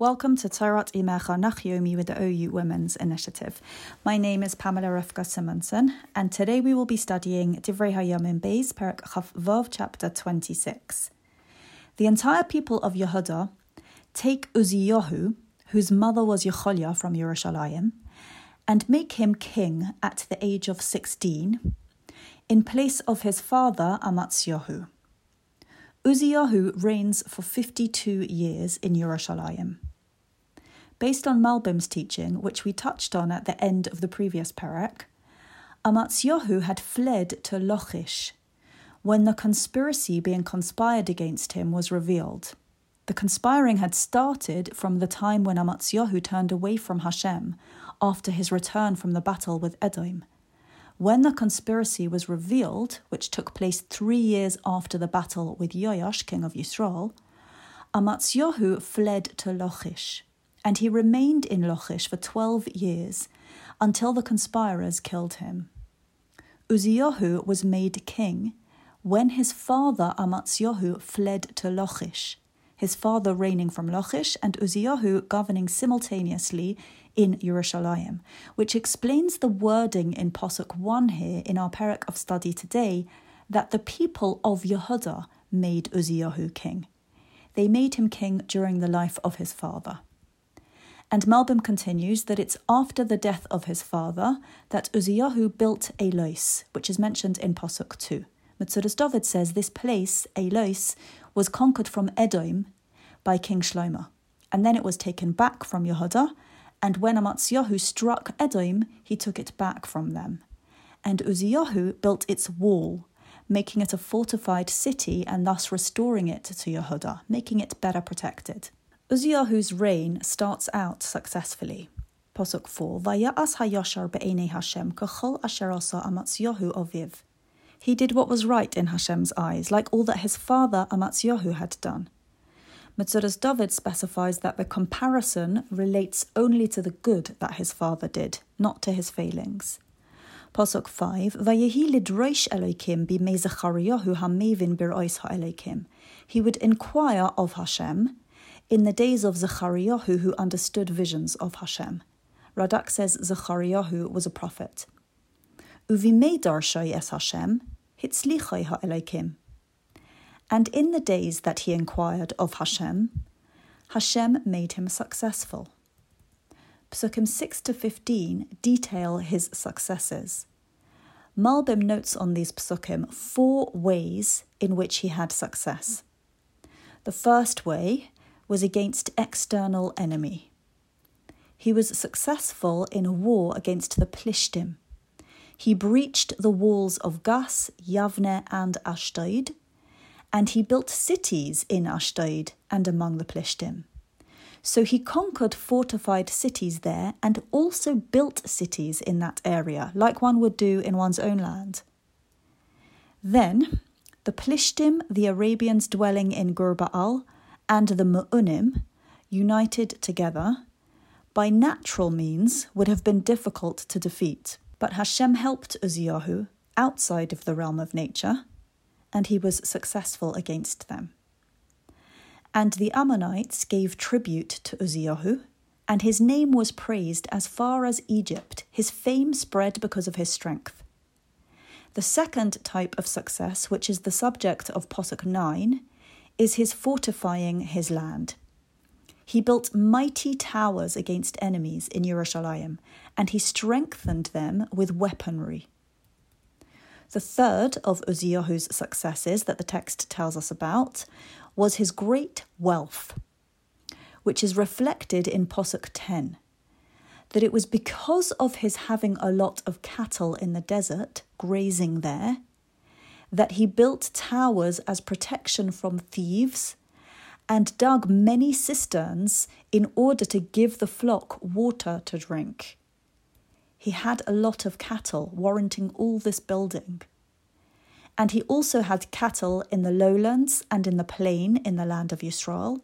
Welcome to Torah Imecha Nachyomi with the OU Women's Initiative. My name is Pamela Rivka Simonson, and today we will be studying Divrei Hayamim Beis, Perek Chaf Vav, chapter 26. The entire people of Yehuda take Uziyahu, whose mother was Yecholia from Yerushalayim, and make him king at the age of 16, in place of his father Amatzyahu. Uziyahu reigns for 52 years in Yerushalayim. Based on Malbim's teaching, which we touched on at the end of the previous parak, Amatzyahu had fled to Lochish when the conspiracy being conspired against him was revealed. The conspiring had started from the time when Amatzyahu turned away from Hashem after his return from the battle with Edom when the conspiracy was revealed, which took place three years after the battle with Yoash, king of Yisrael, Amatzyahu fled to Lochish, and he remained in Lochish for 12 years until the conspirers killed him. Uziyahu was made king when his father Amatzyahu fled to Lochish, his father reigning from Lochish and Uziyahu governing simultaneously in Yerushalayim, which explains the wording in Posuk 1 here in our parak of study today that the people of Yehuda made Uziyahu king. They made him king during the life of his father. And Malbim continues that it's after the death of his father that Uziyahu built Elois, which is mentioned in Posuk 2. Metzudas David says this place, Elois, was conquered from Edom by King Shlomo, and then it was taken back from Yehuda and when Amatzyahu struck Edom, he took it back from them. And Uziyahu built its wall, making it a fortified city and thus restoring it to Yehuda, making it better protected. Uziyahu's reign starts out successfully. Posuk 4 Vaya'as hayashar be'enei Hashem kachol asher asa Amatzyahu oviv. He did what was right in Hashem's eyes, like all that his father Amatzyahu had done. Metzudas David specifies that the comparison relates only to the good that his father did, not to his failings. Pasuk 5 Vayehi lidroish b'mei Zechariyahu hamevin bir'ois ha'elokim. He would inquire of Hashem in the days of Zechariyahu who understood visions of Hashem. Radak says Zechariyahu was a prophet. Uvimei es Hashem hitzlichai ha'elokim. And in the days that he inquired of Hashem, Hashem made him successful. Psukim 6 to 15 detail his successes. Malbim notes on these psukim four ways in which he had success. The first way was against external enemy. He was successful in a war against the Plishtim. He breached the walls of Gas, Yavne, and Ashdod, and he built cities in Ashdod and among the Plishtim. So he conquered fortified cities there and also built cities in that area, like one would do in one's own land. Then the Plishtim, the Arabians dwelling in Gurbaal, and the Mu'unim, united together, by natural means would have been difficult to defeat. But Hashem helped Uziyahu outside of the realm of nature and he was successful against them. And the Ammonites gave tribute to Uziyahu, and his name was praised as far as Egypt. His fame spread because of his strength. The second type of success, which is the subject of Posuk 9, is his fortifying his land. He built mighty towers against enemies in Yerushalayim, and he strengthened them with weaponry. The third of Uziyahu's successes that the text tells us about was his great wealth, which is reflected in Posuk 10. That it was because of his having a lot of cattle in the desert, grazing there, that he built towers as protection from thieves and dug many cisterns in order to give the flock water to drink. He had a lot of cattle, warranting all this building. And he also had cattle in the lowlands and in the plain in the land of Israel.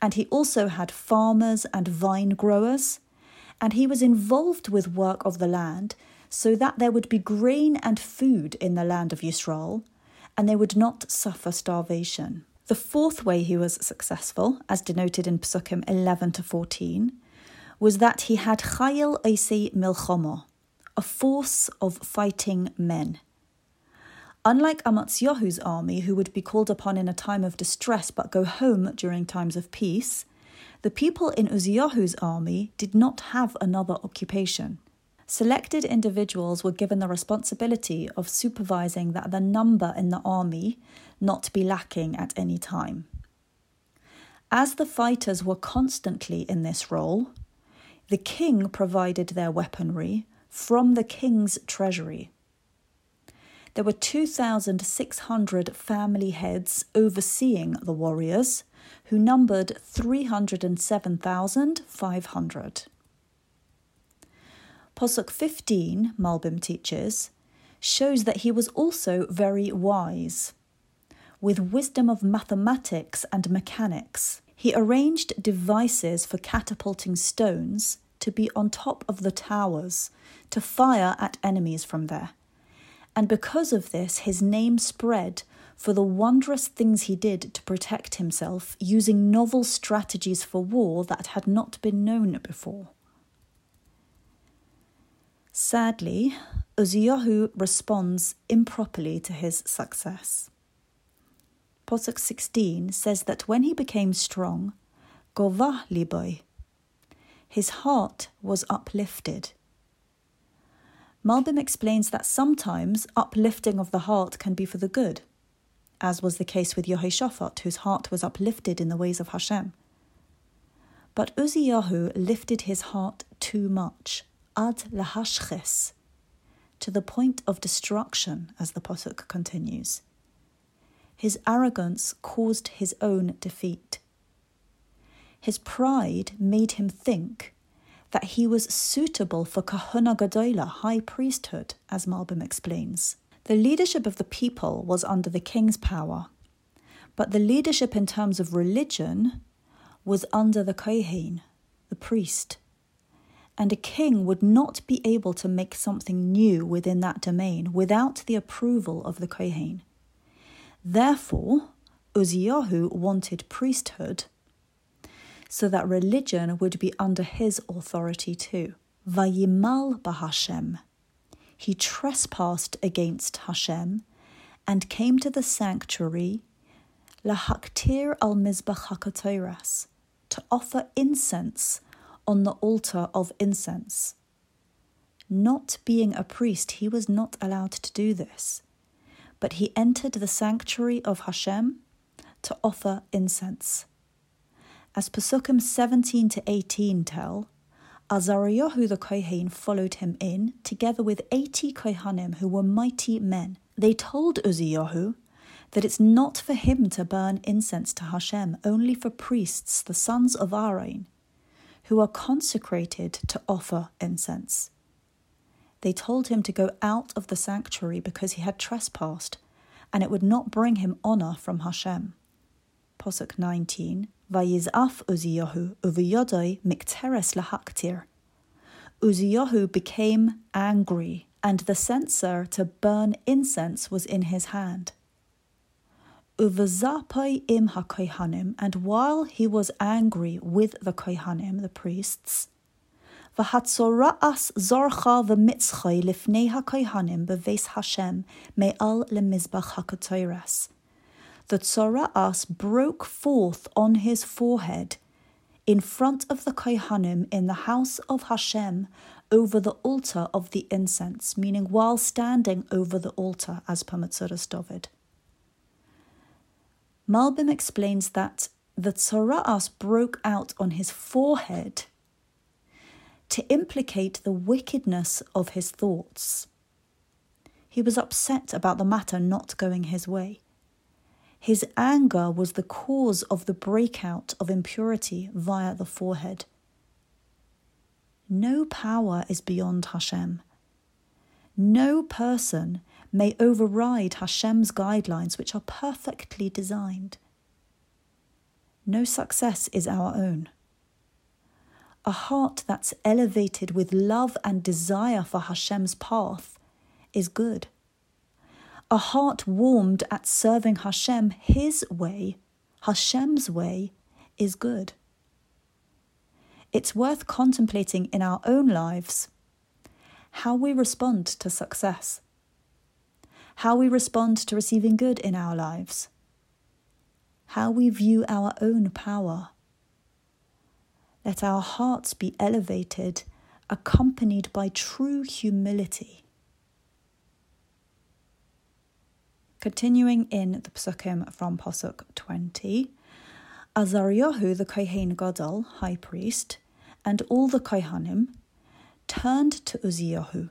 And he also had farmers and vine growers. And he was involved with work of the land so that there would be grain and food in the land of Israel, and they would not suffer starvation. The fourth way he was successful, as denoted in Psukim 11 to 14, was that he had Chayil Eisi Milchomo, a force of fighting men. Unlike Amatzyahu's army, who would be called upon in a time of distress but go home during times of peace, the people in Uzziyahu's army did not have another occupation. Selected individuals were given the responsibility of supervising that the number in the army not be lacking at any time. As the fighters were constantly in this role, the king provided their weaponry from the king's treasury. There were 2,600 family heads overseeing the warriors, who numbered 307,500. Posuk 15, Malbim teaches, shows that he was also very wise. With wisdom of mathematics and mechanics, he arranged devices for catapulting stones to be on top of the towers to fire at enemies from there and because of this, his name spread for the wondrous things he did to protect himself using novel strategies for war that had not been known before. Sadly, Uzziyahu responds improperly to his success. Posuk 16 says that when he became strong, Govah liboy, his heart was uplifted Malbim explains that sometimes uplifting of the heart can be for the good, as was the case with Yehoshaphat, whose heart was uplifted in the ways of Hashem. But Uzziyahu lifted his heart too much, ad lahashches, to the point of destruction, as the Posuk continues. His arrogance caused his own defeat. His pride made him think that he was suitable for Kahuna Gadola, high priesthood, as Malbim explains. The leadership of the people was under the king's power, but the leadership in terms of religion was under the Kohen, the priest. And a king would not be able to make something new within that domain without the approval of the Kohen. Therefore, Uzziyahu wanted priesthood so that religion would be under his authority too. Vayimal bahashem. He trespassed against Hashem and came to the sanctuary lahaktir al mizbach to offer incense on the altar of incense. Not being a priest, he was not allowed to do this, but he entered the sanctuary of Hashem to offer incense. As Pesukim 17 to 18 tell, Azariyahu the Kohen followed him in, together with 80 Kohanim who were mighty men. They told Uzziyahu that it's not for him to burn incense to Hashem, only for priests, the sons of Aaron, who are consecrated to offer incense. They told him to go out of the sanctuary because he had trespassed, and it would not bring him honor from Hashem. Posuk 19 Vayizaf Uzziyahu uviyodoi mikteres lahaktir. Uziyahu became angry, and the censer to burn incense was in his hand. Uvazapai im hakohanim, and while he was angry with the kohanim, the priests, V'hatzoraas zorcha v'mitzchay lifnei hakohanim beves Hashem me'al lemizbach hakatoiras the Tzoraas broke forth on his forehead in front of the Kohanim in the house of Hashem over the altar of the incense, meaning while standing over the altar, as per Metzudas David. Malbim explains that the Tzoraas broke out on his forehead to implicate the wickedness of his thoughts. He was upset about the matter not going his way. His anger was the cause of the breakout of impurity via the forehead. No power is beyond Hashem. No person may override Hashem's guidelines, which are perfectly designed. No success is our own. A heart that's elevated with love and desire for Hashem's path is good. A heart warmed at serving Hashem His way Hashem's way is good. It's worth contemplating in our own lives how we respond to success, how we respond to receiving good in our lives, how we view our own power. Let our hearts be elevated, accompanied by true humility. Continuing in the Psukim from Posuk 20, Azariahu the Kohen Gadol, high priest, and all the Kohanim turned to Uziyahu,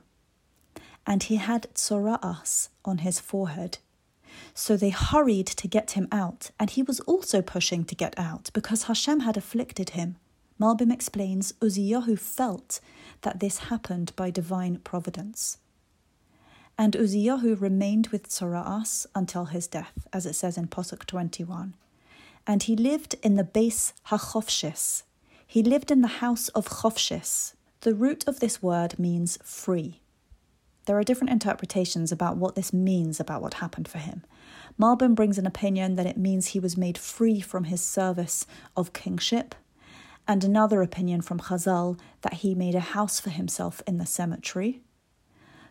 and he had tsora'as on his forehead. So they hurried to get him out, and he was also pushing to get out because Hashem had afflicted him. Malbim explains Uziyahu felt that this happened by divine providence. And Uziyahu remained with Tsora'as until his death, as it says in Posuk 21. And he lived in the base Hachofshis. He lived in the house of Chofshis. The root of this word means free. There are different interpretations about what this means about what happened for him. Malbim brings an opinion that it means he was made free from his service of kingship, and another opinion from Chazal that he made a house for himself in the cemetery.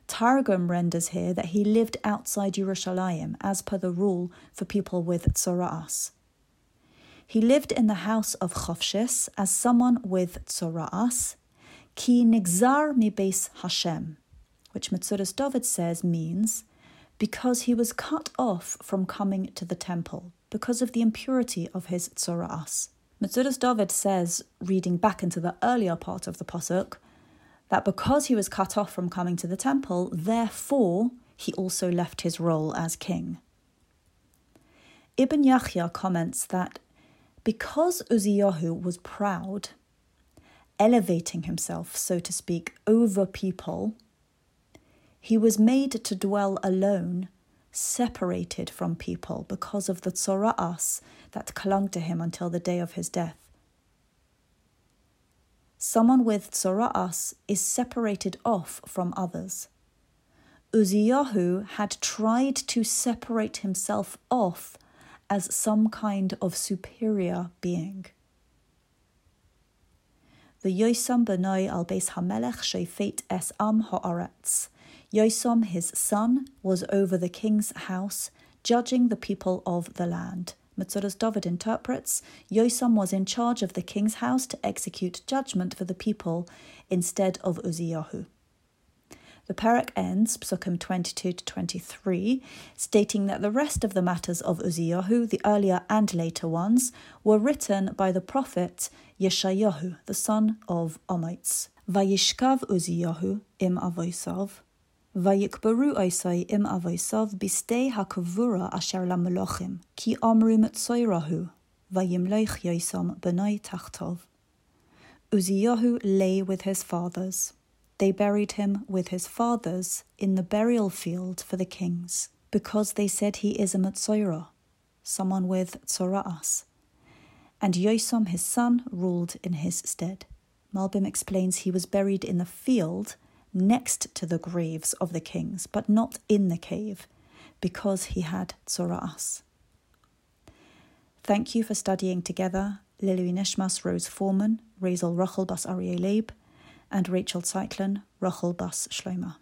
Targum renders here that he lived outside Yerushalayim, as per the rule for people with tsora'as. He lived in the house of Chofshis as someone with tsora'as, ki nigzar mi beis Hashem, which Metzudas David says means because he was cut off from coming to the temple because of the impurity of his tsora'as. Metzudas David says, reading back into the earlier part of the Pasuk, that because he was cut off from coming to the temple, therefore he also left his role as king. Ibn Yahya comments that because Uziyahu was proud, elevating himself, so to speak, over people, he was made to dwell alone, separated from people because of the tsora'as that clung to him until the day of his death. Someone with tsora'as is separated off from others. Uziyahu had tried to separate himself off as some kind of superior being. The Yosam Benoi al Beis Hamelech Shefet es Am Haaretz. Yosam, his son, was over the king's house, judging the people of the land. Metzudas David interprets Yosam was in charge of the king's house to execute judgment for the people instead of Uziyahu. The parak ends, Psukim 22 to 23, stating that the rest of the matters of Uziyahu, the earlier and later ones, were written by the prophet Yeshayahu, the son of Amitz. Vayishkav Uziyahu im avoisav, Vayikbaru Oisai im avoisav bistei hakavura asher lamelochim, ki omrim tsoirahu, vayimlech yoisom benoi tachtov. Uziyahu lay with his fathers. They buried him with his fathers in the burial field for the kings, because they said he is a Matsoira, someone with Tsora'as. And Yoisom his son ruled in his stead. Malbim explains he was buried in the field next to the graves of the kings, but not in the cave, because he had Tsora'as. Thank you for studying together, L'ilui Nishmas Rose Foreman, Razel Rachel Bas Aryeh Leib, and Rachel Zeitlin, Rachel Bas Shloima.